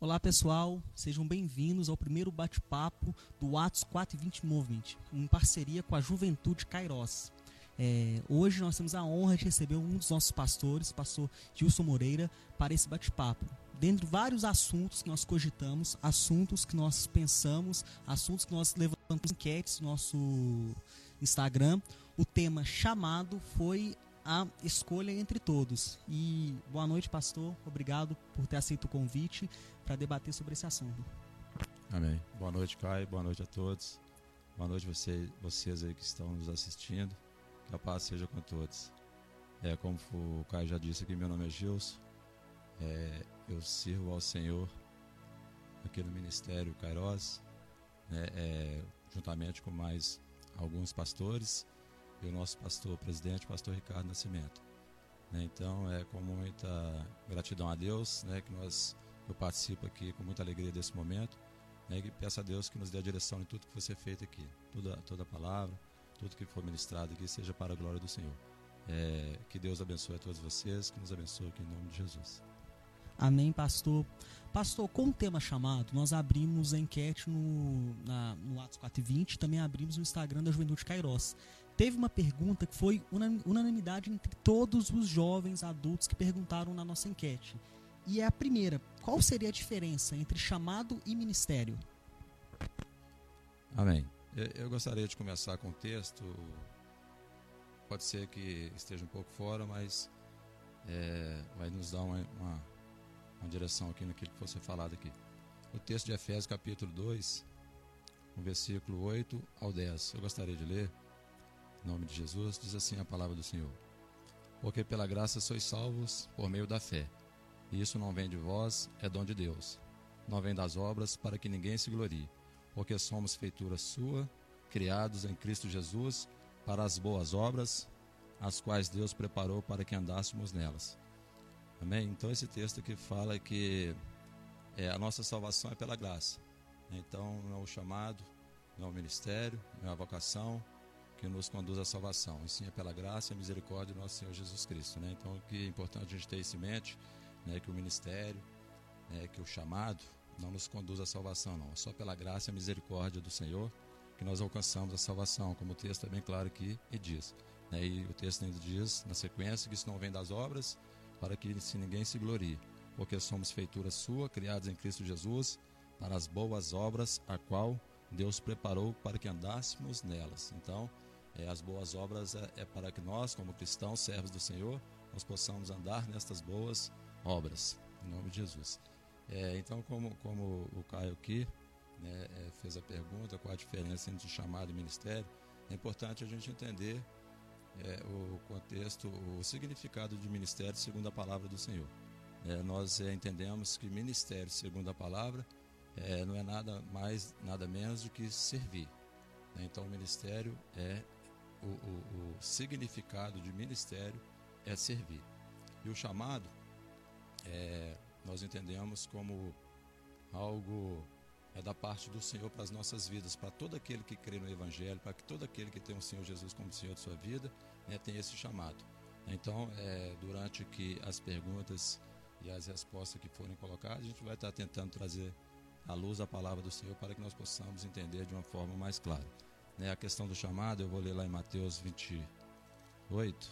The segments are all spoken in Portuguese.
Olá pessoal, sejam bem-vindos ao primeiro bate-papo do Atos 420 Movement, em parceria com a Juventude Cairós. É, hoje nós temos a honra de receber um dos nossos pastores, pastor Gilson Moreira, para esse bate-papo. Dentre vários assuntos que nós cogitamos, assuntos que nós pensamos, assuntos que nós levantamos enquetes no nosso Instagram, o tema chamado foi a escolha entre todos. E boa noite, pastor. Obrigado por ter aceito o convite para debater sobre esse assunto. Amém. Boa noite, Caio. Boa noite a todos. Boa noite você, vocês aí que estão nos assistindo. Que a paz seja com todos. É, como o Caio já disse aqui, meu nome é Gilson. É, eu sirvo ao Senhor aqui no Ministério Cairós, né, é, juntamente com mais alguns pastores e o nosso pastor presidente, pastor Ricardo Nascimento. Né, então é com muita gratidão a Deus né, que nós eu participo aqui com muita alegria desse momento né, e peço a Deus que nos dê a direção em tudo que for ser feito aqui, toda toda a palavra, tudo que for ministrado aqui seja para a glória do Senhor. É, que Deus abençoe a todos vocês, que nos abençoe aqui em nome de Jesus. Amém, pastor. Pastor, com o tema chamado, nós abrimos a enquete no, na, no Atos 420, também abrimos no Instagram da Juventude Cairós. Teve uma pergunta que foi unanimidade entre todos os jovens adultos que perguntaram na nossa enquete. E é a primeira: qual seria a diferença entre chamado e ministério? Amém. Eu gostaria de começar com o texto. Pode ser que esteja um pouco fora, mas é, vai nos dar uma, uma, uma direção aqui naquilo que fosse falado aqui. O texto de Efésios, capítulo 2, no versículo 8 ao 10. Eu gostaria de ler, em nome de Jesus, diz assim a palavra do Senhor. Porque pela graça sois salvos por meio da fé. E isso não vem de vós, é dom de Deus. Não vem das obras, para que ninguém se glorie. Porque somos feitura sua, criados em Cristo Jesus, para as boas obras, as quais Deus preparou para que andássemos nelas. Amém? Então esse texto aqui fala que é, a nossa salvação é pela graça. Então não é o chamado, não é o ministério, não é a vocação que nos conduz à salvação. E sim é pela graça e misericórdia do nosso Senhor Jesus Cristo. Né? Então o que é importante a gente ter isso em mente, né, que o ministério, né, que o chamado não nos conduz à salvação, não. É só pela graça e misericórdia do Senhor que nós alcançamos a salvação, como o texto é bem claro aqui e diz. Né? E o texto ainda diz, na sequência, que isso não vem das obras, para que se ninguém se glorie, porque somos feitura sua, criados em Cristo Jesus, para as boas obras, a qual Deus preparou para que andássemos nelas. Então, é, as boas obras é, é, para que nós, como cristãos, servos do Senhor, nós possamos andar nestas boas obras, em nome de Jesus. É, então, como, como o Caio aqui né, é, fez a pergunta, qual a diferença entre chamado e ministério, é importante a gente entender é, o contexto, o significado de ministério segundo a palavra do Senhor. É, nós é, entendemos que ministério, segundo a palavra, é, não é nada mais, nada menos do que servir. Né? Então, o ministério é o, o, o, significado de ministério é servir. E o chamado, é, nós entendemos como algo é da parte do Senhor para as nossas vidas, para todo aquele que crê no Evangelho, para que todo aquele que tem o Senhor Jesus como Senhor de sua vida, né, tem esse chamado. Então, é, durante que as perguntas e as respostas que forem colocadas, a gente vai estar tentando trazer à luz a palavra do Senhor para que nós possamos entender de uma forma mais clara. Né, a questão do chamado, eu vou ler lá em Mateus 28.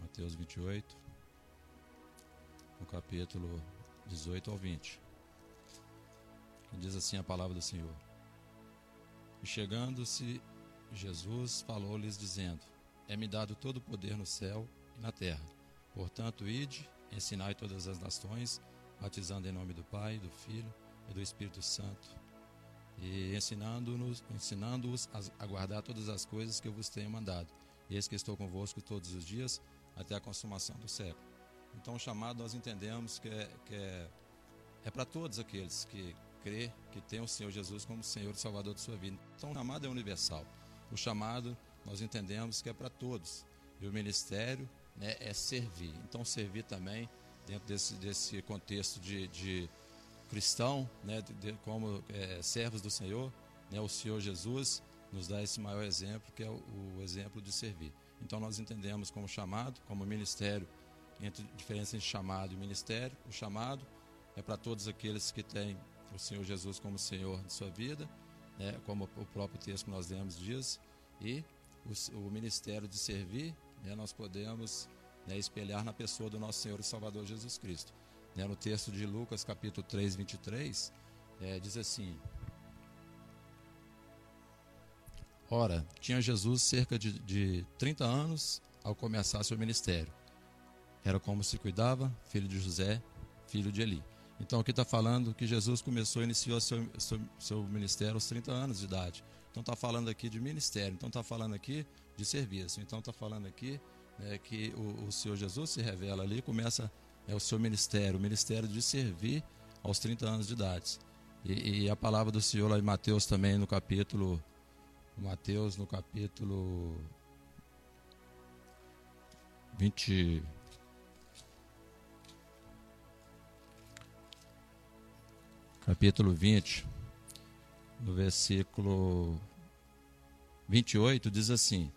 Mateus 28 no capítulo 18 ao 20. Que diz assim a palavra do Senhor. E chegando-se, Jesus falou-lhes, dizendo: É-me dado todo o poder no céu e na terra. Portanto, ide, ensinai todas as nações, batizando em nome do Pai, do Filho e do Espírito Santo, e ensinando-os ensinando a guardar todas as coisas que eu vos tenho mandado. E eis que estou convosco todos os dias, até a consumação do século. Então, o chamado nós entendemos que é, que é, é para todos aqueles que crê que tem o Senhor Jesus como Senhor e Salvador de sua vida. Então, o chamado é universal. O chamado nós entendemos que é para todos. E o ministério né, é servir. Então, servir também dentro desse, desse contexto de, de cristão, né, de, como é, servos do Senhor, né, o Senhor Jesus nos dá esse maior exemplo, que é o, o exemplo de servir. Então nós entendemos como chamado, como ministério, entre diferença entre chamado e ministério. O chamado é para todos aqueles que têm o Senhor Jesus como Senhor de sua vida, né, como o próprio texto que nós lemos diz, e o, o ministério de servir, né, nós podemos né, espelhar na pessoa do nosso Senhor e Salvador Jesus Cristo. Né, no texto de Lucas, capítulo 3, 23, é, diz assim: Ora, tinha Jesus cerca de, de 30 anos ao começar seu ministério. Era como se cuidava, filho de José, filho de Eli. Então aqui está falando que Jesus começou, iniciou seu, seu, seu ministério aos 30 anos de idade. Então está falando aqui de ministério, então está falando aqui de serviço. Então está falando aqui né, que o, o Senhor Jesus se revela ali, começa é o seu ministério, o ministério de servir aos 30 anos de idade. E, e a palavra do Senhor lá em Mateus também, no capítulo, Mateus no capítulo 20, capítulo 20, no versículo 28, diz assim: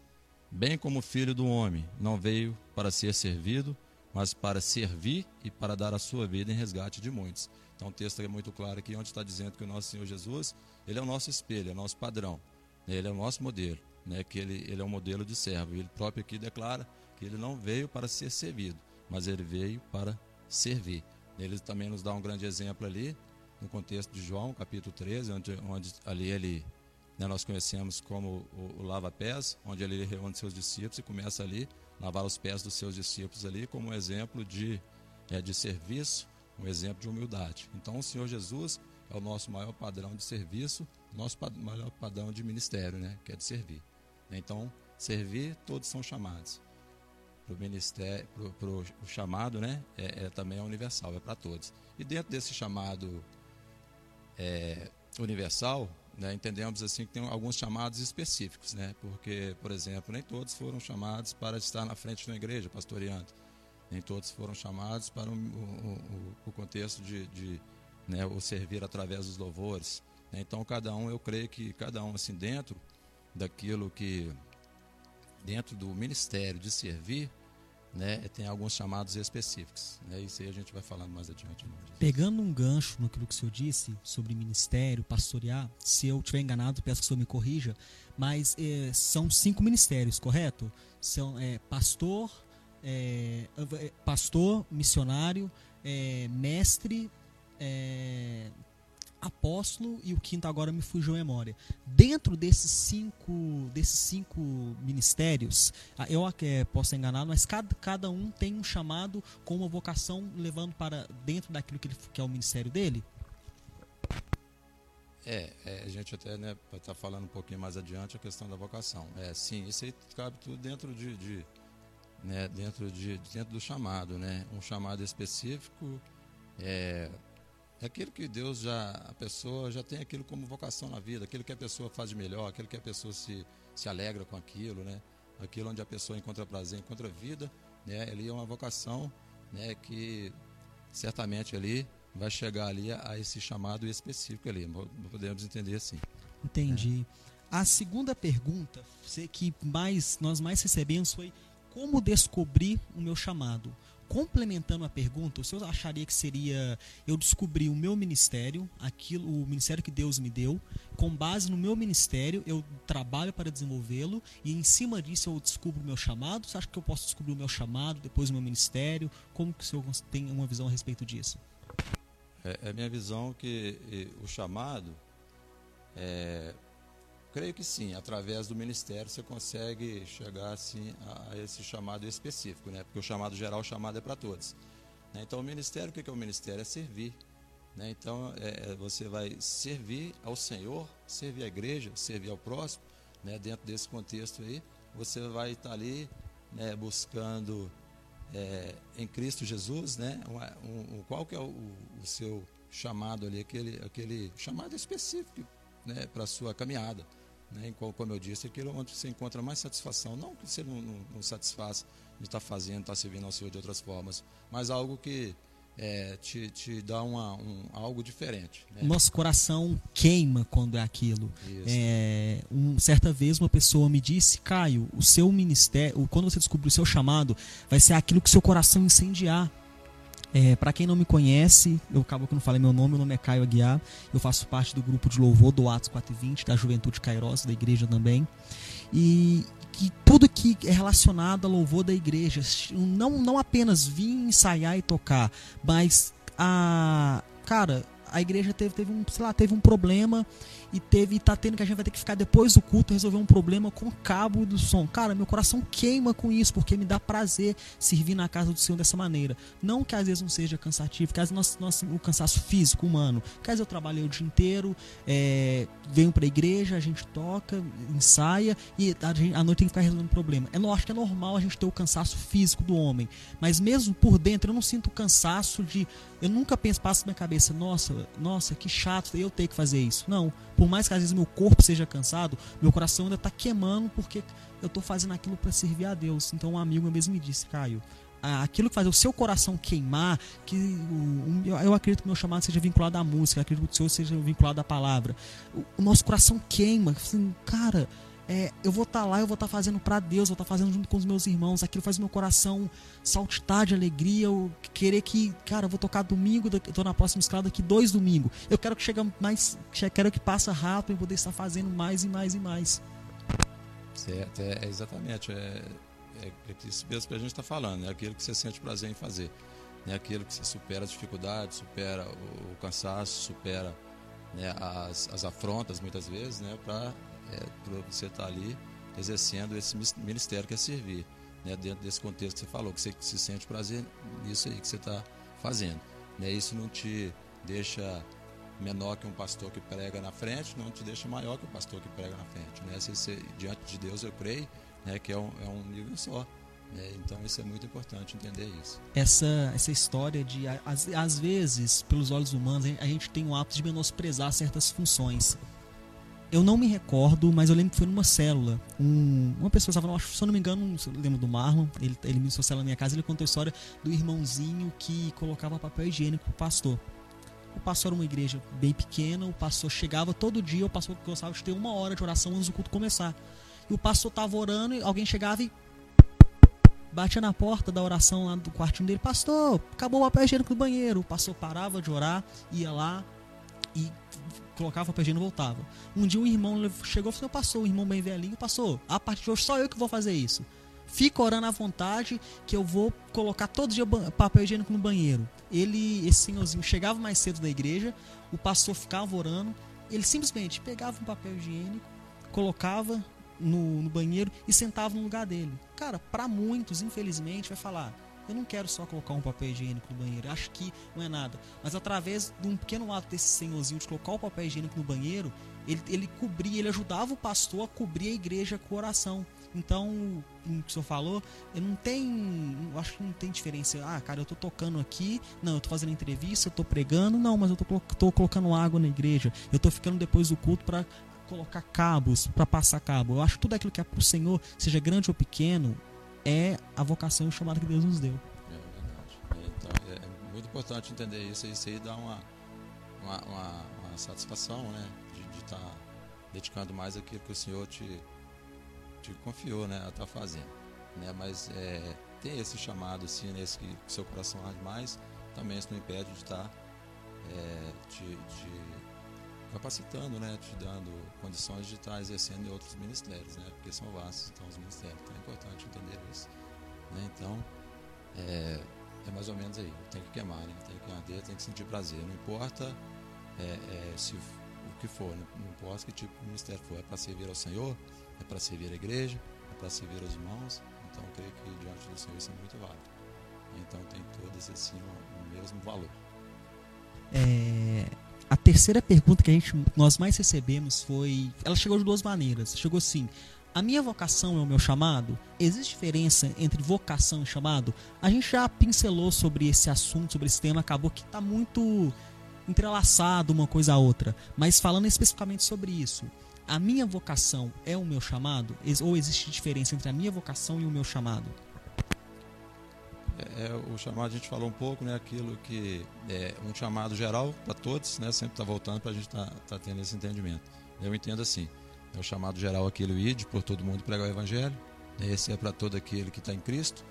Bem como o filho do homem não veio para ser servido, mas para servir e para dar a sua vida em resgate de muitos. Então o texto é muito claro aqui, onde está dizendo que o nosso Senhor Jesus, ele é o nosso espelho, é o nosso padrão, né? ele é o nosso modelo, né? que ele, ele é um modelo de servo. Ele próprio aqui declara que ele não veio para ser servido, mas ele veio para servir. Ele também nos dá um grande exemplo ali, no contexto de João, capítulo 13, onde, onde ali ele, né, nós conhecemos como o, o lava-pés, onde ele reúne seus discípulos e começa ali a lavar os pés dos seus discípulos ali como um exemplo de, é, de serviço, um exemplo de humildade. Então o Senhor Jesus é o nosso maior padrão de serviço, nosso maior padrão de ministério, né, que é de servir. Então, servir, todos são chamados. Para o ministério, para o chamado, né, é, é também é universal, é para todos. E dentro desse chamado é, universal, né, entendemos assim que tem alguns chamados específicos, né? Porque, por exemplo, nem todos foram chamados para estar na frente de uma igreja pastoreando, nem todos foram chamados para o, o, o contexto de, de né, o servir através dos louvores. Né? Então, cada um, eu creio que cada um assim dentro daquilo que dentro do ministério de servir, né, tem alguns chamados específicos. Né, isso aí a gente vai falando mais adiante. Pegando um gancho no que o senhor disse sobre ministério, pastorear, se eu estiver enganado, peço que o senhor me corrija, mas é, são cinco ministérios, correto? São é, pastor, é, pastor, missionário, mestre, apóstolo e o quinto agora me fugiu a memória. Dentro desses cinco, desses cinco ministérios, ah, eu é, posso enganar, mas cada, cada um tem um chamado com uma vocação levando para dentro daquilo que, ele, que é o ministério dele? É, é, a gente até né, vai estar tá falando um pouquinho mais adiante a questão da vocação. É, sim, isso aí cabe tudo dentro de, de né, dentro de dentro do chamado, né? Um chamado específico, é aquilo que Deus já, a pessoa já tem aquilo como vocação na vida, aquilo que a pessoa faz de melhor, aquilo que a pessoa se, se alegra com aquilo, né? Aquilo onde a pessoa encontra prazer, encontra vida, né? Ali é uma vocação, né? Que certamente ali vai chegar ali a, a esse chamado específico ali, podemos entender assim. Entendi. É. A segunda pergunta que mais nós mais recebemos foi como descobrir o meu chamado complementando a pergunta, o senhor acharia que seria eu descobrir o meu ministério, aquilo, o ministério que Deus me deu, com base no meu ministério, eu trabalho para desenvolvê-lo e em cima disso eu descubro o meu chamado? Você acha que eu posso descobrir o meu chamado, depois o meu ministério? Como que o senhor tem uma visão a respeito disso? É, é minha visão que o chamado é, Creio que sim, através do ministério você consegue chegar assim a, esse chamado específico, né? Porque o chamado geral, o chamado é para todos. Né? Então o ministério, o que é o ministério? É servir. Né? Então é, é, você vai servir ao Senhor, servir à igreja, servir ao próximo, né? Dentro desse contexto aí, você vai estar ali né? buscando é, em Cristo Jesus, né? Um, um, qual que é o, o, seu chamado ali, aquele, aquele chamado específico né? para a sua caminhada. Né? Como eu disse, aquilo onde você encontra mais satisfação. Não que você não, não, não satisfaz de estar fazendo, estar servindo ao Senhor de outras formas, mas algo que é, te, te dá uma, um, algo diferente. Né? Nosso coração queima quando é aquilo. É, um, certa vez uma pessoa me disse, Caio, o seu ministério, quando você descobrir o seu chamado, vai ser aquilo que seu coração incendiar. É, para quem não me conhece, eu acabo que não falei meu nome, meu nome é Caio Aguiar, eu faço parte do grupo de louvor do Atos 420, da Juventude Cairós, da igreja também. E que tudo que é relacionado ao louvor da igreja, não, não apenas vir ensaiar e tocar, mas a cara, a igreja teve, teve um, sei lá, teve um problema e teve tá tendo que a gente vai ter que ficar depois do culto resolver um problema com o cabo do som. Cara, meu coração queima com isso, porque me dá prazer servir na casa do Senhor dessa maneira. Não que às vezes não seja cansativo, que às vezes nós, o cansaço físico, humano. Que às vezes eu trabalhei o dia inteiro, é, venho pra igreja, a gente toca, ensaia e a, gente, a noite tem que ficar resolvendo problema. É lógico que é normal a gente ter o cansaço físico do homem, mas mesmo por dentro eu não sinto cansaço de. Eu nunca penso, passo na minha cabeça, nossa, nossa, que chato eu ter que fazer isso. Não por mais que às vezes meu corpo seja cansado, meu coração ainda está queimando porque eu estou fazendo aquilo para servir a Deus. Então um amigo mesmo me disse, Caio, aquilo que faz o seu coração queimar, que eu acredito que o meu chamado seja vinculado à música, acredito que o seu seja vinculado à palavra. O nosso coração queima, assim, cara, é, eu vou estar tá lá, eu vou estar tá fazendo para Deus, vou estar tá fazendo junto com os meus irmãos. Aquilo faz meu coração saltitar de alegria, eu querer que, cara, eu vou tocar domingo, eu tô na próxima escala daqui dois domingos. Eu quero que chegue mais, quero que passe rápido e poder estar fazendo mais e mais e mais. Certo, é, é exatamente. É, é, é isso mesmo que a gente está falando, é aquilo que você sente prazer em fazer. É aquilo que você supera as dificuldades, supera o, o cansaço, supera né, as, as afrontas muitas vezes, né, para é, para você estar tá ali exercendo esse ministério que é servir, né, dentro desse contexto que você falou, que você se sente prazer nisso aí que você está fazendo. Né, isso não te deixa menor que um pastor que prega na frente, não te deixa maior que um pastor que prega na frente. Né? Se diante de Deus, eu creio né, que é um, é um nível só. Né? Então, isso é muito importante entender isso. Essa, essa história de, às, às vezes, pelos olhos humanos, a gente tem o hábito de menosprezar certas funções eu não me recordo, mas eu lembro que foi numa célula. Um, uma pessoa estava, se eu não me engano, eu lembro do Marlon, ele, ele me disse célula na minha casa, ele contou a história do irmãozinho que colocava papel higiênico pro pastor. O pastor era uma igreja bem pequena, o pastor chegava todo dia, o pastor gostava de ter uma hora de oração antes do culto começar. E o pastor estava orando e alguém chegava e batia na porta da oração lá do quartinho dele, pastor, acabou o papel higiênico do banheiro. O pastor parava de orar, ia lá e colocava o higiênico e voltava. Um dia um irmão chegou e falou, passou, um irmão bem velhinho, passou. A partir de hoje só eu que vou fazer isso. Fica orando à vontade que eu vou colocar todo dia papel higiênico no banheiro. Ele, esse senhorzinho, chegava mais cedo da igreja, o pastor ficava orando, ele simplesmente pegava um papel higiênico, colocava no, no banheiro e sentava no lugar dele. Cara, para muitos, infelizmente, vai falar: eu não quero só colocar um papel higiênico no banheiro, acho que não é nada. Mas através de um pequeno ato desse senhorzinho de colocar o papel higiênico no banheiro, ele, ele cobria, ele ajudava o pastor a cobrir a igreja com oração. Então, o que o senhor falou, eu não tem. Acho que não tem diferença. Ah, cara, eu tô tocando aqui, não, eu tô fazendo entrevista, eu tô pregando, não, mas eu tô, tô colocando água na igreja. Eu tô ficando depois do culto para colocar cabos, para passar cabo. Eu acho que tudo aquilo que é pro Senhor, seja grande ou pequeno, é a vocação e o chamado que Deus nos deu. É verdade. Então, é, é muito importante entender isso. Isso aí dá uma, uma, uma, uma satisfação, né? De estar tá dedicando mais aquilo que o Senhor te, te confiou, né? A estar tá fazendo. Né? Mas é, tem esse chamado, assim, nesse que, que seu coração arde mais, também isso não impede de estar tá, é, te, te capacitando, né, te dando condições de estar exercendo em outros ministérios, né, porque são vastos então, os ministérios, então é importante entender isso. Né, então, é, é, mais ou menos aí, tem que queimar, né, tem que arder, tem que sentir prazer, não importa é, é, se o que for, né, não importa que tipo de ministério for, é para servir ao Senhor, é para servir a igreja, é para servir aos irmãos, então eu creio que diante do Senhor isso é muito válido. Então tem todos assim o, o mesmo valor. É, terceira pergunta que a gente, nós mais recebemos foi. Ela chegou de duas maneiras. Chegou assim: a minha vocação é o meu chamado? Existe diferença entre vocação e chamado? A gente já pincelou sobre esse assunto, sobre esse tema, acabou que está muito entrelaçado uma coisa a outra. Mas falando especificamente sobre isso, a minha vocação é o meu chamado? Ou existe diferença entre a minha vocação e o meu chamado? É, o chamado a gente falou um pouco, né? Aquilo que é um chamado geral para todos, né? Sempre está voltando para a gente estar tá, tá tendo esse entendimento. Eu entendo assim. É o chamado geral aquele id por todo mundo pregar o evangelho. Né, esse é para todo aquele que está em Cristo,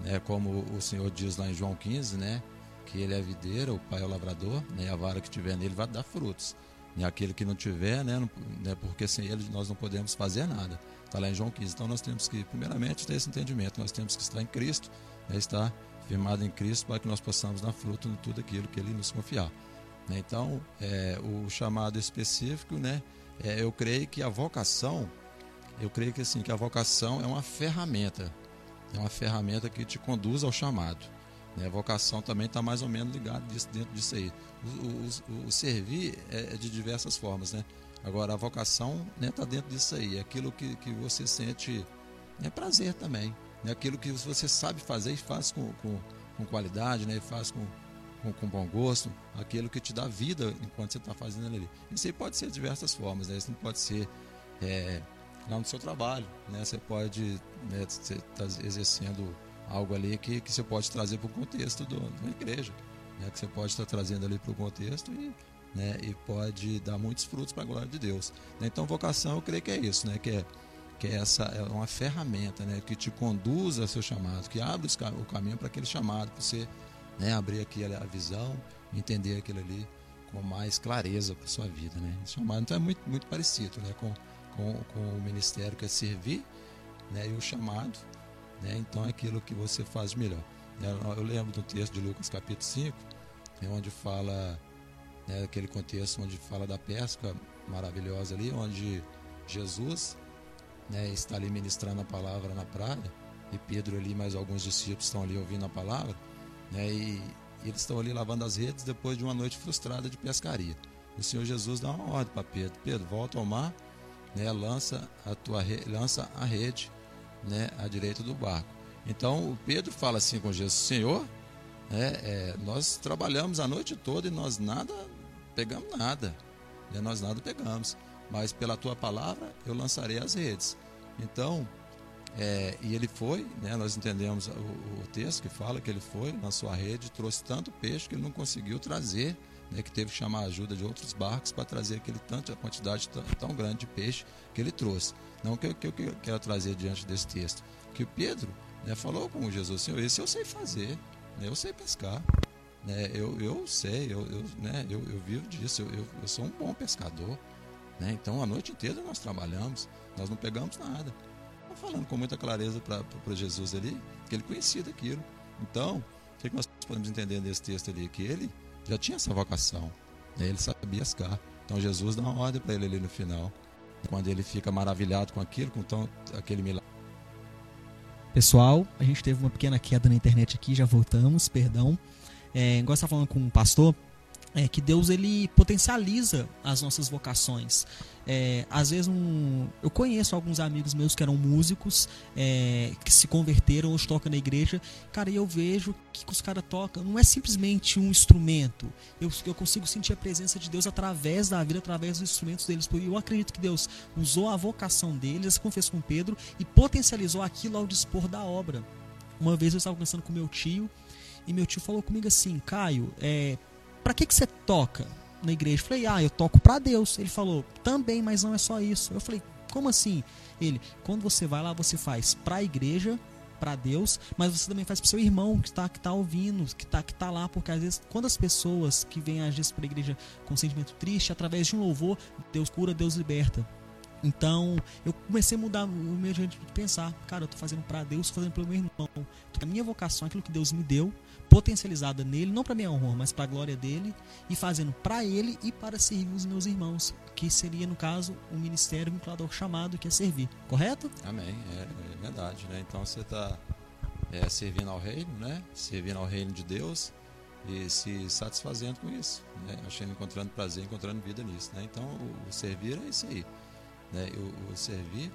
né? Como o Senhor diz lá em João 15, né? Que ele é a videira, o Pai é o lavrador, né? A vara que tiver nele vai dar frutos. E né, aquele que não tiver, né? Né? Porque sem ele nós não podemos fazer nada. Está lá em João 15. Então nós temos que, primeiramente, ter esse entendimento. Nós temos que estar em Cristo, né? estar firmado em Cristo para que nós possamos dar fruto em tudo aquilo que Ele nos confiar. Né? Então, é, o chamado específico, né? É, eu creio que a vocação, eu creio que assim que a vocação é uma ferramenta, é uma ferramenta que te conduz ao chamado. Né? A vocação também está mais ou menos ligada dentro disso aí. O, o, o servir é, é de diversas formas, né? Agora, a vocação está né, tá dentro disso aí. É aquilo que, que você sente é prazer também. É aquilo que você sabe fazer e faz com, com, com qualidade, né? E faz com, com, com, bom gosto. Aquilo que te dá vida enquanto você está fazendo ali. Isso aí pode ser de diversas formas. Né? Isso não pode ser é, lá no seu trabalho. Né? Você pode né, tá exercendo algo ali que, que você pode trazer para o contexto do, da igreja. Né? Que você pode estar trazendo ali para o contexto e né, e pode dar muitos frutos para a glória de Deus. Né? Então, vocação, eu creio que é isso, né, que é que é essa é uma ferramenta, né, que te conduz ao seu chamado, que abre o caminho para aquele chamado, para você né, abrir aqui a visão, entender aquilo ali com mais clareza para sua vida, né? Esse chamado então é muito muito parecido, né, com, com, com o ministério que é servir, né, e o chamado, né? Então é aquilo que você faz melhor. Eu lembro do texto de Lucas capítulo 5, né, onde fala né, aquele contexto onde fala da pesca maravilhosa ali, onde Jesus né, está ali ministrando a palavra na praia, e Pedro ali mais alguns discípulos estão ali ouvindo a palavra, né, e, e eles estão ali lavando as redes depois de uma noite frustrada de pescaria. O Senhor Jesus dá uma ordem para Pedro: Pedro, volta ao mar, né, lança a tua re... lança a rede, né, à direita do barco. Então o Pedro fala assim com Jesus: Senhor, é, é, nós trabalhamos a noite toda e nós nada pegamos nada. Né? Nós nada pegamos. Mas pela tua palavra eu lançarei as redes. Então, é, e ele foi, né, nós entendemos o, o, texto que fala que ele foi, lançou a rede, trouxe tanto peixe que ele não conseguiu trazer, né, que teve que chamar a ajuda de outros barcos para trazer aquele tanto, a quantidade tão, tão, grande de peixe que ele trouxe. Não que, que, que eu quero trazer diante desse texto. Que o Pedro né, falou com Jesus, Senhor, esse eu sei fazer, né, eu sei pescar. Né? Eu, eu sei, eu, eu, né? eu, eu vivo disso, eu, eu, eu sou um bom pescador. Né? Então a noite inteira nós trabalhamos, nós não pegamos nada. Estou falando com muita clareza para Jesus ali, que ele conhecia daquilo. Então, o que, que nós podemos entender desse texto ali? Que ele já tinha essa vocação, né? ele sabia pescar. Então Jesus dá uma ordem para ele ali no final, quando ele fica maravilhado com aquilo, com tão, aquele milagre. Pessoal, a gente teve uma pequena queda na internet aqui, já voltamos, perdão é, igual você tá falando com um pastor, é que Deus ele potencializa as nossas vocações. É, às vezes um, eu conheço alguns amigos meus que eram músicos é, que se converteram hoje tocam na igreja. Cara e eu vejo que os caras tocam não é simplesmente um instrumento. Eu, eu consigo sentir a presença de Deus através da vida através dos instrumentos deles. Eu acredito que Deus usou a vocação deles confessou com Pedro e potencializou aquilo ao dispor da obra. Uma vez eu estava conversando com meu tio e meu tio falou comigo assim, Caio, é, para que, que você toca na igreja? Eu falei, ah, eu toco para Deus. Ele falou, também, mas não é só isso. Eu falei, como assim? Ele, quando você vai lá, você faz para a igreja, para Deus, mas você também faz para seu irmão que está que tá ouvindo, que está que tá lá, porque às vezes quando as pessoas que vêm às vezes para a igreja com sentimento triste, através de um louvor, Deus cura, Deus liberta. Então, eu comecei a mudar o meu jeito de pensar. Cara, eu estou fazendo para Deus, estou fazendo pelo meu irmão. A minha vocação, aquilo que Deus me deu, potencializada nele, não para minha honra, mas para a glória dele, e fazendo para ele e para servir os meus irmãos, que seria, no caso, o ministério vinculado ao chamado, que é servir. Correto? Amém. É, é verdade, né? Então, você está é, servindo ao reino, né? Servindo ao reino de Deus e se satisfazendo com isso, né? Achando, encontrando prazer, encontrando vida nisso, né? Então, o servir é isso aí. Né? O servir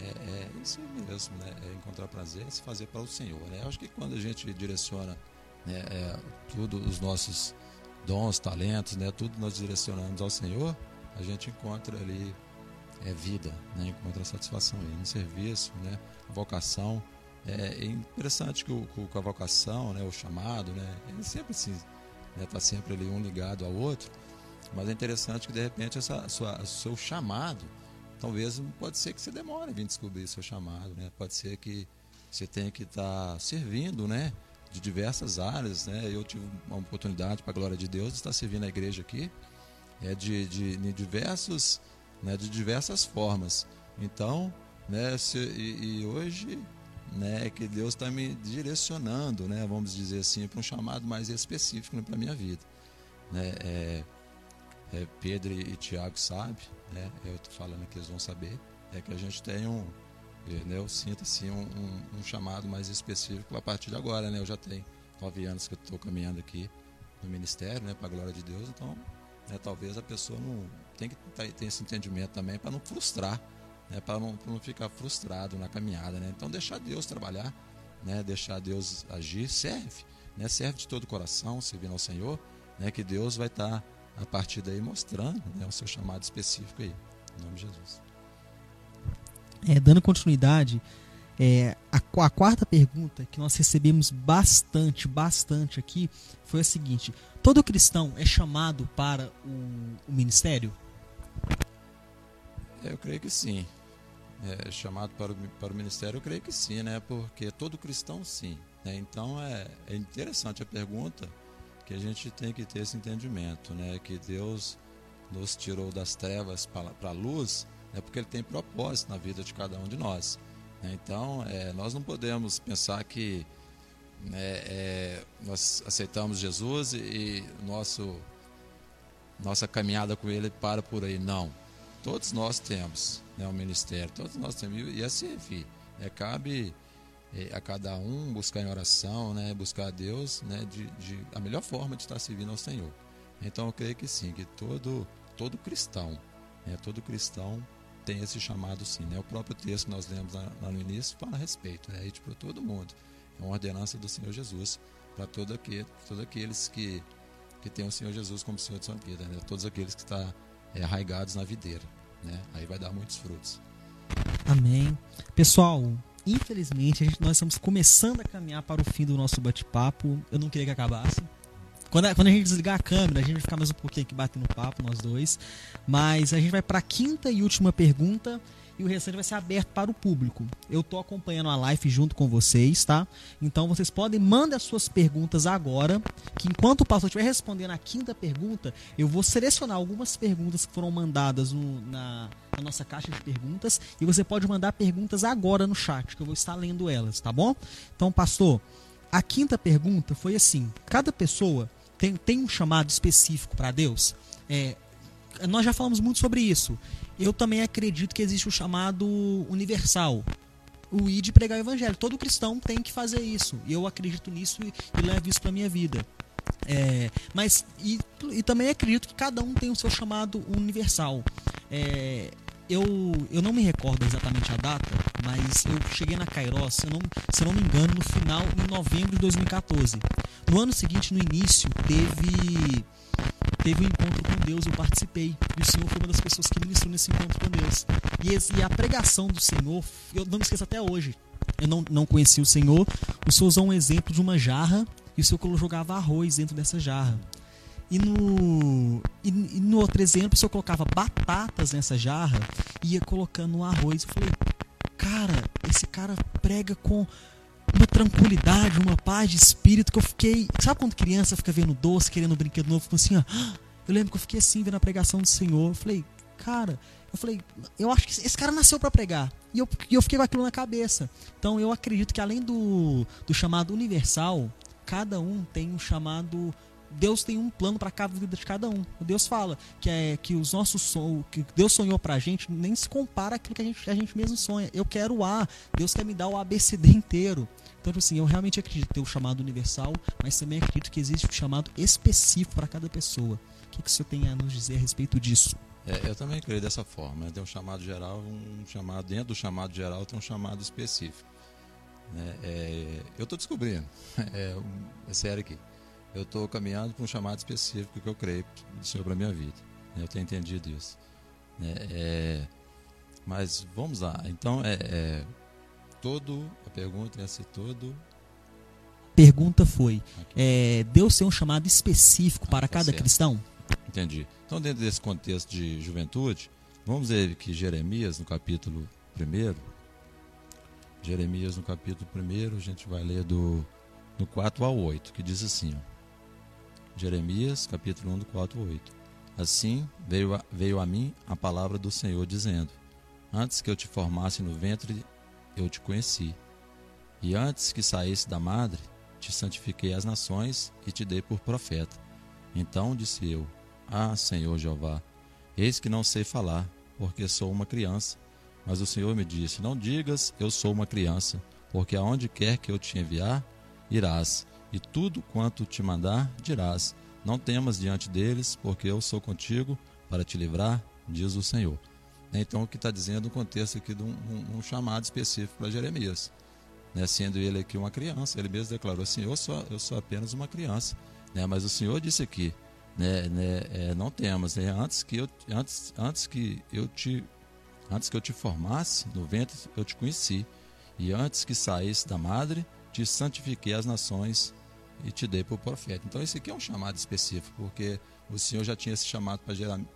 é, é, isso mesmo, né? É encontrar prazer, se fazer para o Senhor. Né? Eu acho que quando a gente direciona né, é, tudo os nossos dons, talentos, né, tudo nós direcionamos ao Senhor, a gente encontra ali é, vida, né? encontra satisfação aí no serviço, né? vocação. é interessante que, o, a vocação, né, o chamado, né, ele sempre assim, né, tá sempre ali um ligado ao outro, mas é interessante que de repente essa seu chamado, talvez pode ser que você demore vir descobrir seu chamado, né? Pode ser que você tenha que estar tá servindo, né? De diversas áreas, né? Eu tive uma oportunidade, para a glória de Deus, de estar servindo a igreja aqui, é de, de, de diversos, né? De diversas formas. Então, né? Se, e, e hoje né, que Deus está me direcionando, né, vamos dizer assim, para um chamado mais específico né, para minha vida. Né, é, é, Pedro e Tiago sabem, né, eu estou falando que eles vão saber, é que a gente tem um, né, eu sinto assim, um, um, um, chamado mais específico a partir de agora. Né, eu já tenho nove anos que estou caminhando aqui no ministério, né, para a glória de Deus, então né, talvez a pessoa não tem que ter esse entendimento também para não frustrar né, para não, não ficar frustrado na caminhada. Né? Então, deixar Deus trabalhar, né, deixar Deus agir, serve. Né? Serve de todo o coração, servindo ao Senhor, né, que Deus vai estar, tá, a partir daí, mostrando né, o seu chamado específico aí. Em nome de Jesus. É, dando continuidade, é, a, a, quarta pergunta que nós recebemos bastante, bastante aqui foi a seguinte: todo cristão é chamado para o, o ministério? Eu creio que sim. É, chamado para o, para o ministério, eu creio que sim, né? Porque todo cristão, sim. Né? Então é, é interessante a pergunta que a gente tem que ter esse entendimento, né? Que Deus nos tirou das trevas para a luz, é porque Ele tem propósito na vida de cada um de nós. Né? Então, é, nós não podemos pensar que né, é, nós aceitamos Jesus e, e nosso, nossa caminhada com Ele para por aí. Não Todos nós temos né, um ministério, todos nós temos. E a servir. É, cabe é, a cada um buscar em oração, né, buscar a Deus né, de, de, a melhor forma de estar servindo ao Senhor. Então eu creio que sim, que todo, todo cristão, né, todo cristão tem esse chamado sim. Né? O próprio texto que nós lemos lá, no início fala a respeito, é né, para todo mundo. É uma ordenança do Senhor Jesus para todo aquele, todos aqueles que, que têm o Senhor Jesus como Senhor de sua vida, né? todos aqueles que estão tá é, arraigados na videira. Né? Aí vai dar muitos frutos. Amém. Pessoal, infelizmente gente, nós estamos começando a caminhar para o fim do nosso bate-papo. Eu não queria que acabasse. Quando a, quando a gente desligar a câmera, a gente vai ficar mais um pouquinho aqui batendo papo, nós dois. Mas a gente vai para a quinta e última pergunta e o restante vai ser aberto para o público. Eu estou acompanhando a live junto com vocês, tá? Então vocês podem mandar as suas perguntas agora, que enquanto o pastor estiver respondendo a quinta pergunta, eu vou selecionar algumas perguntas que foram mandadas no, na, na nossa caixa de perguntas e você pode mandar perguntas agora no chat, que eu vou estar lendo elas, tá bom? Então, pastor, a quinta pergunta foi assim: cada pessoa tem, tem um chamado específico para Deus? É, nós já falamos muito sobre isso eu também acredito que existe o chamado universal. O ir de pregar o evangelho. Todo cristão tem que fazer isso. E eu acredito nisso e, e levo isso para minha vida. É, mas e, e, também acredito que cada um tem o seu chamado universal. É, eu, eu não me recordo exatamente a data, mas eu cheguei na Kairos, se eu, não, se eu não me engano, no final, em novembro de 2014. No ano seguinte, no início, teve teve um encontro com Deus, eu participei. E o Senhor foi uma das pessoas que ministrou nesse encontro com Deus. E, a pregação do Senhor, eu não me esqueço até hoje. Eu não, não conheci o Senhor. O Senhor usou um exemplo de uma jarra e o Senhor jogava arroz dentro dessa jarra. E no, e, e no outro exemplo, o Senhor colocava batatas nessa jarra e ia colocando arroz. Eu falei, cara, esse cara prega com uma tranquilidade, uma paz de espírito que eu fiquei. Sabe quando criança fica vendo doce, querendo brinquedo novo? assim, ó. Eu lembro que eu fiquei assim, vendo a pregação do Senhor. Eu falei, cara, eu falei, eu acho que esse cara nasceu para pregar. E eu, eu fiquei com aquilo na cabeça. Então eu acredito que além do, do chamado universal, cada um tem um chamado Deus tem um plano para cada vida de cada um. Deus fala que é que os nossos sonhos, que Deus sonhou para a gente, nem se compara àquilo que a gente, a gente mesmo sonha. Eu quero o A, Deus quer me dar o ABCD inteiro. Então, tipo assim, eu realmente acredito ter o chamado universal, mas também acredito que existe um chamado específico para cada pessoa. O que, que o senhor tem a nos dizer a respeito disso? É, eu também creio dessa forma. Né? Tem um chamado geral, um chamado dentro do chamado geral tem um chamado específico. Né? É, eu estou descobrindo. É, é sério aqui eu estou caminhando para um chamado específico que eu creio do Senhor para a minha vida. Eu tenho entendido isso. É, é, mas vamos lá. Então, é, é todo, a pergunta é se todo. Pergunta foi: é, Deus tem um chamado específico Ah, para tá cada certo. cristão? Entendi. Então, dentro desse contexto de juventude, vamos ver que Jeremias, no capítulo 1, Jeremias, no capítulo 1, a gente vai ler do, do 4 ao 8, que diz assim: ó. Jeremias, capítulo 1, do 4 ao 8. Assim veio a, veio a mim a palavra do Senhor, dizendo: Antes que eu te formasse no ventre, eu te conheci. E antes que saísse da madre, te santifiquei as nações e te dei por profeta. Então disse eu: Ah, Senhor Jeová, eis que não sei falar, porque sou uma criança. Mas o Senhor me disse: Não digas, eu sou uma criança, porque aonde quer que eu te enviar, irás, e tudo quanto te mandar, dirás. Não temas diante deles, porque eu sou contigo para te livrar, diz o Senhor. Então, o que está dizendo o contexto aqui de um, um- um chamado específico para Jeremias. Né? Sendo ele aqui uma criança, ele mesmo declarou assim: Eu sou, eu sou apenas uma criança. Né? Mas o Senhor disse aqui: né, né, é, Não temas, né? antes, que eu, antes, antes que eu te Antes que eu te formasse no ventre, eu te conheci. E antes que saísse da madre, te santifiquei as nações e te dei por profeta. Então, esse aqui é um chamado específico, porque o Senhor já tinha esse chamado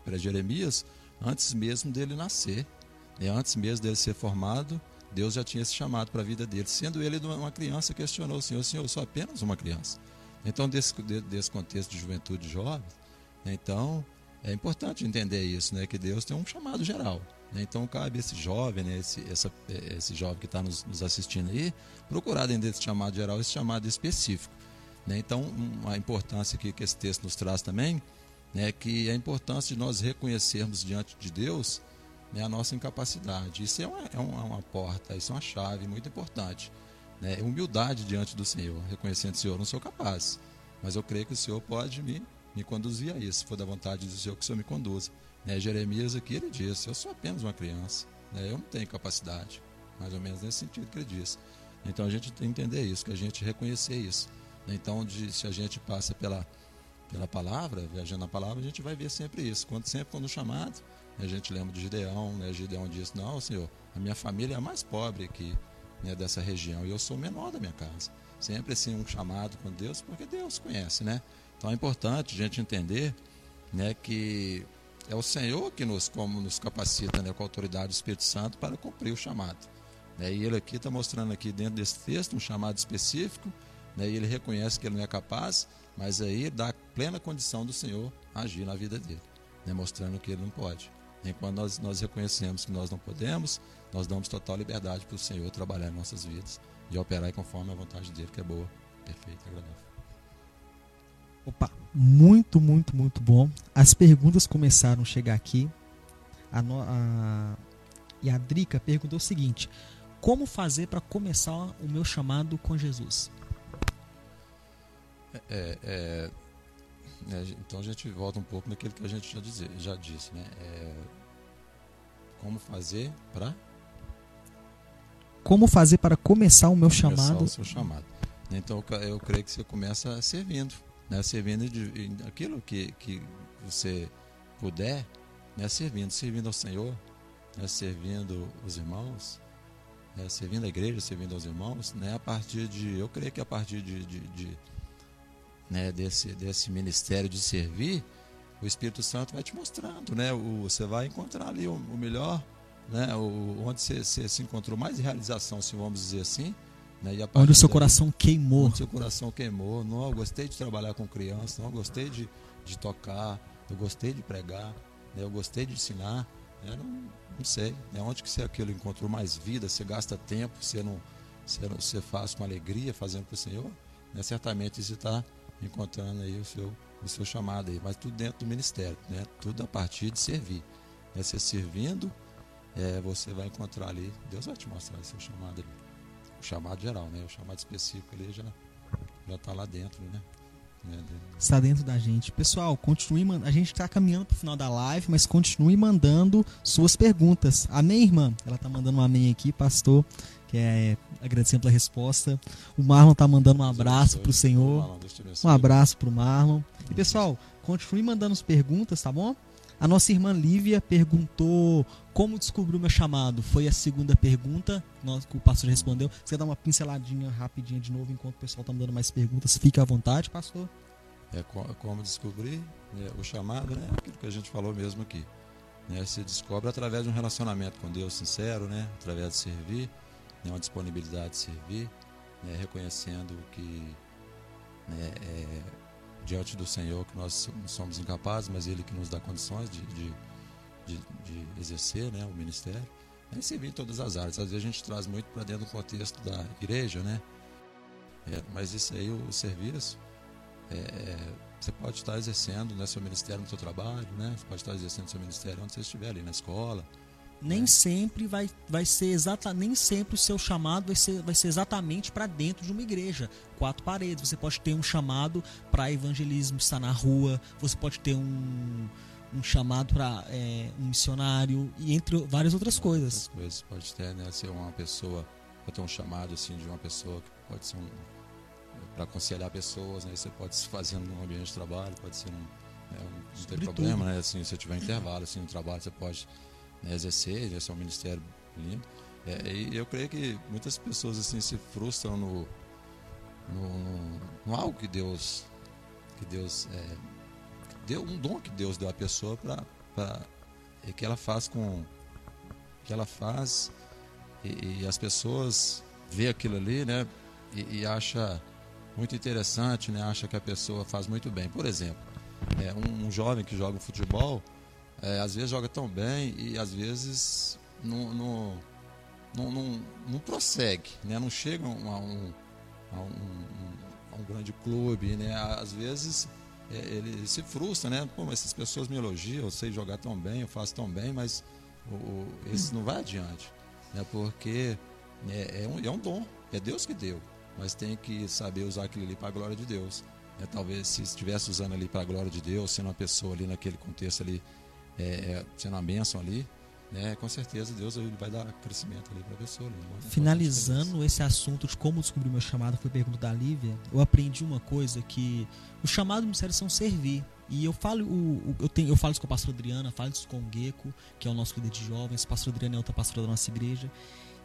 para Jeremias antes mesmo dele nascer. Né? Antes mesmo dele ser formado, Deus já tinha esse chamado para a vida dele. Sendo ele uma criança, questionou o Senhor: Senhor, eu sou apenas uma criança. Então, desse, desse contexto de juventude jovem, né? então é importante entender isso, né? que Deus tem um chamado geral. Né? Então cabe esse jovem, né? esse, essa, esse jovem que está nos, nos, assistindo aí, procurar dentro desse chamado geral, esse chamado específico. Né? Então, uma importância que, que esse texto nos traz também, né? que a importância de nós reconhecermos diante de Deus né? a nossa incapacidade. Isso é uma, é uma, porta, isso é uma chave muito importante. Né? Humildade diante do Senhor, reconhecendo, Senhor, eu não sou capaz, mas eu creio que o Senhor pode me, me conduzir a isso, se for da vontade do Senhor, que o Senhor me conduza. Né, Jeremias aqui ele disse: Eu sou apenas uma criança, né, eu não tenho capacidade, mais ou menos nesse sentido que ele disse. Então a gente tem que entender isso, que a gente reconhecer isso. Né, então, de, se a gente passa pela, pela palavra, viajando na palavra, a gente vai ver sempre isso. Quando sempre quando chamado, a gente lembra de Gideão, né, Gideão disse: Não, Senhor, a minha família é a mais pobre aqui né, dessa região e eu sou o menor da minha casa. Sempre assim um chamado com Deus, porque Deus conhece, né? Então é importante a gente entender né, que é o Senhor que nos, como nos capacita né, com a autoridade do Espírito Santo para cumprir o chamado. Né, e ele aqui está mostrando aqui dentro desse texto um chamado específico, né, e ele reconhece que ele não é capaz, mas aí dá plena condição do Senhor agir na vida dele, né, mostrando que ele não pode. E quando nós, nós reconhecemos que nós não podemos, nós damos total liberdade para o Senhor trabalhar em nossas vidas e operar conforme a vontade dele, que é boa, perfeita e agradável. Opa, muito, muito, muito bom. As perguntas começaram a chegar aqui. A, no, a, e a Drica perguntou o seguinte: Como fazer para começar o meu chamado com Jesus? É, é, é, então a gente volta um pouco naquilo que a gente já, dizer, já disse, né? É, como fazer para como fazer para começar o meu começar chamado? o seu chamado. Então eu creio que você começa servindo, né? Servindo de, aquilo que, que você puder, né? Servindo, servindo ao Senhor, né? servindo os irmãos, né? servindo a igreja, servindo aos irmãos, né? A partir de, eu creio que a partir de, de, de né? desse desse ministério de servir, o Espírito Santo vai te mostrando, né? O, você vai encontrar ali o, o melhor né, o, onde você, você, se encontrou mais realização, se vamos dizer assim. Né, onde o seu coração queimou. Onde o seu coração queimou. Não, eu gostei de trabalhar com crianças, não, eu gostei de, de tocar, eu gostei de pregar, né, eu gostei de ensinar. Né, não, não sei, né, onde que você aquilo encontrou mais vida, você gasta tempo, você, não, você, você faz com alegria, fazendo para o Senhor. Né, certamente você está encontrando aí o seu, o seu chamado aí, mas tudo dentro do ministério, né, tudo a partir de servir. Né, você servindo é, você vai encontrar ali, Deus vai te mostrar seu chamado ali. O chamado geral, né? O chamado específico ali já já está lá dentro, né? Está dentro da gente. Pessoal, continue A gente está caminhando para o final da live, mas continue mandando suas perguntas. Amém, irmã? Ela está mandando um amém aqui, pastor, que é agradecendo pela resposta. O Marlon está mandando um abraço para o Senhor. Um abraço para o Marlon. E pessoal, continue mandando as perguntas, tá bom? A nossa irmã Lívia perguntou como descobriu meu chamado. Foi a segunda pergunta que o pastor respondeu. Você quer dar uma pinceladinha rapidinha de novo enquanto o pessoal está dando mais perguntas? Fique à vontade, pastor. É como descobrir né, o chamado, né? Aquilo que a gente falou mesmo aqui. Né, se descobre através de um relacionamento com Deus sincero, né? Através de servir, né, uma disponibilidade de servir, né, reconhecendo que né, é, diante do Senhor que nós somos incapazes, mas Ele que nos dá condições de, de, de, de exercer né, o ministério. É servir em todas as áreas. Às vezes a gente traz muito para dentro do contexto da igreja, né? É, mas isso aí, o serviço, é, é, você pode estar exercendo né, seu ministério no seu trabalho, né? Você pode estar exercendo seu ministério onde você estiver, ali na escola, nem é. sempre vai, vai ser exata, nem sempre o seu chamado vai ser, vai ser exatamente para dentro de uma igreja, quatro paredes. Você pode ter um chamado para evangelismo, estar na rua. Você pode ter um, um chamado para é, um missionário e entre várias outras coisas. Outras coisas pode ter, né, ser uma pessoa, pode ter um chamado assim de uma pessoa que pode ser um para aconselhar pessoas, né? Você pode se fazer num ambiente de trabalho, pode ser um, né, um não tem problema, né? Assim, se tiver intervalo assim no trabalho, você pode né, exercer, exercer um ministério lindo. É, e eu creio que muitas pessoas assim se frustram no, no, no, no algo que Deus que Deus é, deu um dom que Deus deu à pessoa para e que ela faz com que ela faz e, e as pessoas vê aquilo ali, né? E, e, acha muito interessante, né? Acha que a pessoa faz muito bem. Por exemplo, é, um, um jovem que joga futebol, é, às vezes joga tão bem e às vezes não, não, não, não, não prossegue, né? não chega a um, a um, a um grande clube. Né? Às vezes é, ele se frustra, né? Pô, essas pessoas me elogiam, eu sei jogar tão bem, eu faço tão bem, mas o, o esse não vai adiante. Né? Porque é, é, um, é um dom, é Deus que deu, mas tem que saber usar aquilo ali para a glória de Deus. Né? Talvez se estivesse usando ali para a glória de Deus, sendo uma pessoa ali naquele contexto ali é, é, sendo uma bênção ali, né, com certeza Deus ele vai dar crescimento ali para a pessoa. Ali, Finalizando esse assunto de como descobrir meu chamado, foi pergunta da Lívia, eu aprendi uma coisa que o chamado do ministério são servir. E eu falo, o, eu, tenho, eu falo isso com a pastora Adriana, falo isso com o Gueco, que é o nosso líder de jovens, a pastora Adriana é outra pastora da nossa igreja.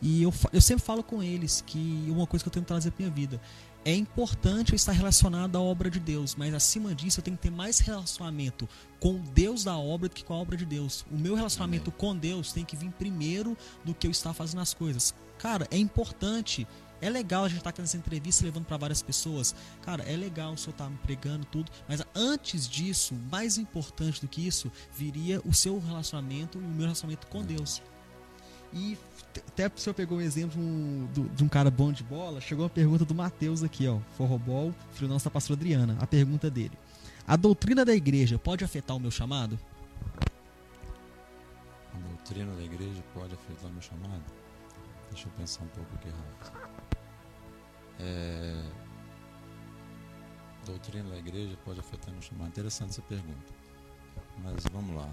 E eu, eu sempre falo com eles que uma coisa que eu tenho que trazer para minha vida é importante eu estar relacionado à obra de Deus, mas acima disso eu tenho que ter mais relacionamento com Deus da obra do que com a obra de Deus. O meu relacionamento Amém. com Deus tem que vir primeiro do que eu estar fazendo as coisas. Cara, é importante. É legal a gente estar aqui nessa entrevista levando para várias pessoas. Cara, é legal o senhor estar me pregando tudo, mas antes disso, mais importante do que isso, viria o seu relacionamento e o meu relacionamento com Deus. E até o senhor pegou um exemplo do, de um cara bom de bola, chegou uma pergunta do Matheus aqui, ó, Forrobol, filho da nossa pastora Adriana. A pergunta dele: A doutrina da igreja pode afetar o meu chamado? A doutrina da igreja pode afetar o meu chamado? Deixa eu pensar um pouco aqui rápido. É... Doutrina da igreja pode afetar o meu chamado? Interessante essa pergunta. Mas vamos lá.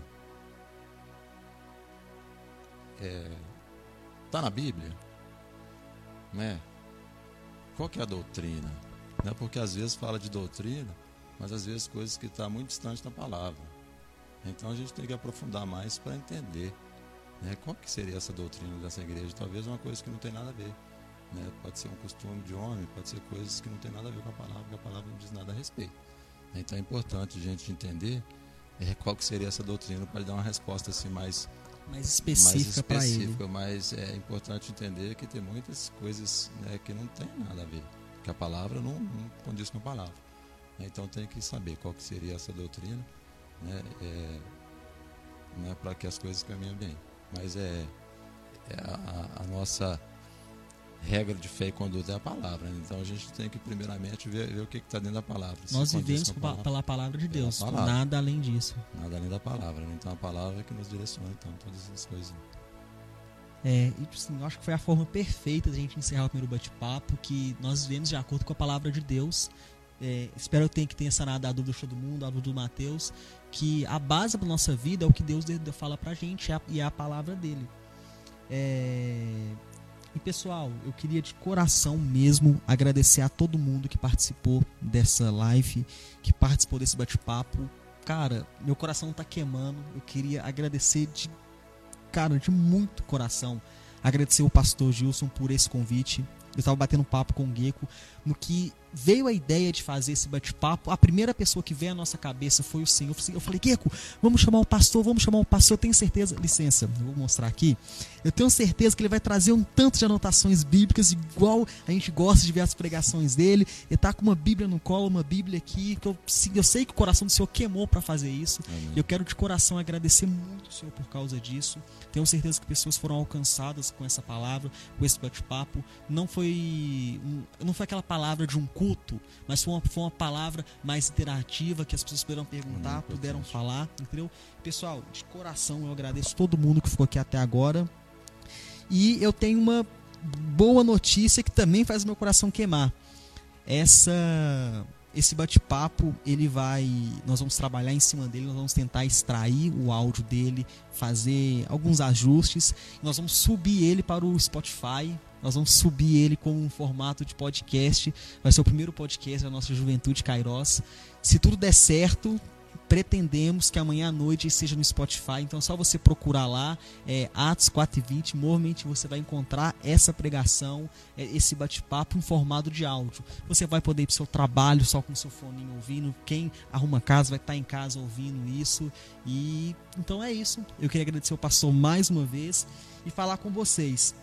É, Está na Bíblia? Né? Qual que é a doutrina? Né? Porque às vezes fala de doutrina, mas às vezes coisas que estão tá muito distantes da palavra. Então a gente tem que aprofundar mais para entender né? qual que seria essa doutrina dessa igreja. Talvez uma coisa que não tem nada a ver. Né? Pode ser um costume de homem, pode ser coisas que não tem nada a ver com a palavra, que a palavra não diz nada a respeito. Então é importante a gente entender é, qual que seria essa doutrina para dar uma resposta assim mais mais específica para ele. Mas é importante entender que tem muitas coisas né, que não tem nada a ver, que a palavra não, não condiz com a palavra. Então tem que saber qual que seria essa doutrina, né, é, né, para que as coisas caminhem bem. Mas é, é a, a nossa regra de fé e conduta é a palavra. Né? Então a gente tem que primeiramente ver, ver o que está dentro da palavra. Nós vivemos palavra, pela palavra de Deus, palavra. nada além disso. Nada além da palavra. Né? Então a palavra é que nos direciona então, todas as coisas. É, e assim, eu acho que foi a forma perfeita de a gente encerrar o primeiro bate-papo, que nós vivemos de acordo com a palavra de Deus. É, espero que tenha, que tenha sanado a dúvida do todo mundo, a dúvida do Mateus, que a base da nossa vida é o que Deus fala pra gente e é a palavra dele. É, e pessoal, eu queria de coração mesmo agradecer a todo mundo que participou dessa live, que participou desse bate-papo. cara, meu coração tá queimando. Eu queria agradecer de, cara, de muito coração. Agradecer o pastor Gilson por esse convite. Eu estava batendo papo com o Gecko no que veio a ideia de fazer esse bate-papo, a primeira pessoa que veio à nossa cabeça foi o Senhor. Eu falei, Kiko, vamos chamar o pastor, vamos chamar o pastor. Eu tenho certeza, licença, eu vou mostrar aqui. Eu tenho certeza que ele vai trazer um tanto de anotações bíblicas, igual a gente gosta de ver as pregações dele. Ele tá com uma Bíblia no colo, uma Bíblia aqui, que eu, eu sei que o coração do Senhor queimou para fazer isso. Amém. Eu quero de coração agradecer muito o Senhor por causa disso. Tenho certeza que pessoas foram alcançadas com essa palavra, com esse bate-papo. Não foi, não foi aquela palavra de um culto, mas foi uma, foi uma palavra mais interativa que as pessoas puderam perguntar, Muito puderam falar, entendeu? Pessoal, de coração eu agradeço todo mundo que ficou aqui até agora. E eu tenho uma boa notícia que também faz meu coração queimar. Essa esse bate-papo, ele vai, nós vamos trabalhar em cima dele, nós vamos tentar extrair o áudio dele, fazer alguns ajustes, nós vamos subir ele para o Spotify, nós vamos subir ele como um formato de podcast. Vai ser o primeiro podcast da nossa Juventude Kairos. Se tudo der certo, pretendemos que amanhã à noite esteja no Spotify. Então é só você procurar lá, é, Atos 4 e 20. Normalmente você vai encontrar essa pregação, é, esse bate-papo em formato de áudio. Você vai poder ir para o seu trabalho só com o seu fone ouvindo. Quem arruma casa vai estar em casa ouvindo isso. E então é isso. Eu queria agradecer o pastor mais uma vez e falar com vocês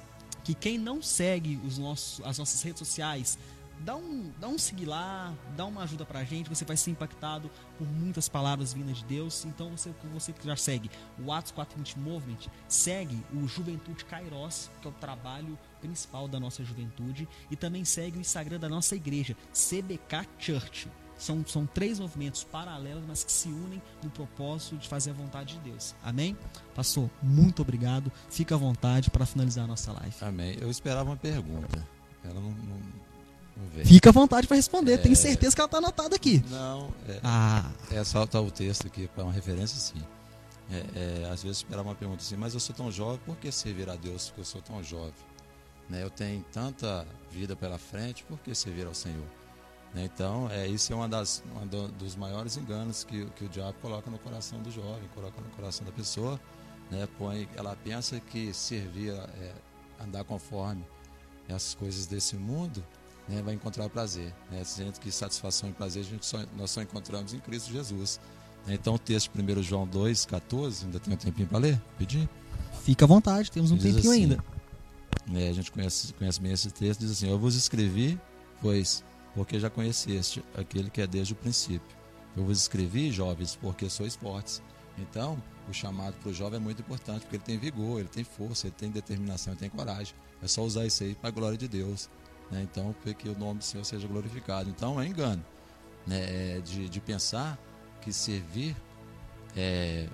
que quem não segue os nossos, as nossas redes sociais, dá um, dá um seguir lá, dá uma ajuda pra gente, você vai ser impactado por muitas palavras vindas de Deus. Então você, você que já segue o Atos 420 Movement, segue o Juventude Kairos, que é o trabalho principal da nossa juventude, e também segue o Instagram da nossa igreja, CBK Church. São, são três movimentos paralelos, mas que se unem no propósito de fazer a vontade de Deus. Amém? Pastor, muito obrigado. Fica à vontade para finalizar a nossa live. Amém. Eu esperava uma pergunta. Veio. Fica à vontade para responder. É... Tenho certeza que ela está anotada aqui. Não, é, ah. é só tá o texto aqui para uma referência, sim. É, é, às vezes esperava uma pergunta assim, mas eu sou tão jovem, por que servir a Deus porque eu sou tão jovem? Né, eu tenho tanta vida pela frente, por que servir ao Senhor? Né? Então, é, isso é uma das, um dos maiores enganos que, que o diabo coloca no coração do jovem, coloca no coração da pessoa. Né? Põe, ela pensa que servir, é, andar conforme essas coisas desse mundo, né, vai encontrar prazer. Né? Sendo que satisfação e prazer a gente só, nós só encontramos em Cristo Jesus. Né? Então, o texto de 1 João 2, 14, ainda tem um tempinho para ler? Pedir? Fica à vontade, temos um tempinho assim, ainda. É, a gente conhece, conhece bem esse texto, diz assim: Eu vos escrevi, pois porque já conheceste aquele que é desde o princípio. Eu vos escrevi, jovens, porque sois fortes. Então, o chamado para o jovem é muito importante, porque ele tem vigor, ele tem força, ele tem determinação, ele tem coragem. É só usar isso aí para a glória de Deus. Né? Então, para que o nome do Senhor seja glorificado. Então, é engano né? É de, de pensar que servir é,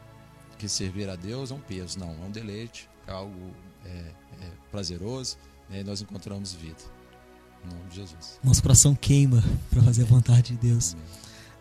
que servir a Deus é um peso. Não, é um deleite, é algo é, é prazeroso, né? e nós encontramos vida. Em nome de Jesus. Nosso coração queima para fazer a vontade de Deus.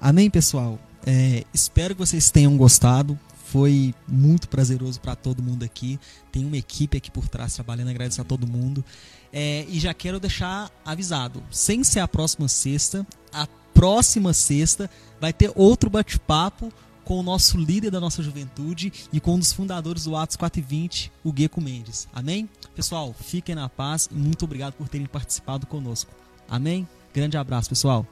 Amém, Amém pessoal? É, espero que vocês tenham gostado. Foi muito prazeroso para todo mundo aqui. Tem uma equipe aqui por trás trabalhando. Agradeço a todo mundo. É, e já quero deixar avisado: sem ser a próxima sexta, a próxima sexta vai ter outro bate-papo com o nosso líder da nossa juventude e com um dos fundadores do Atos 420, o Gueco Mendes. Amém? Pessoal, fiquem na paz e muito obrigado por terem participado conosco. Amém? Grande abraço, pessoal.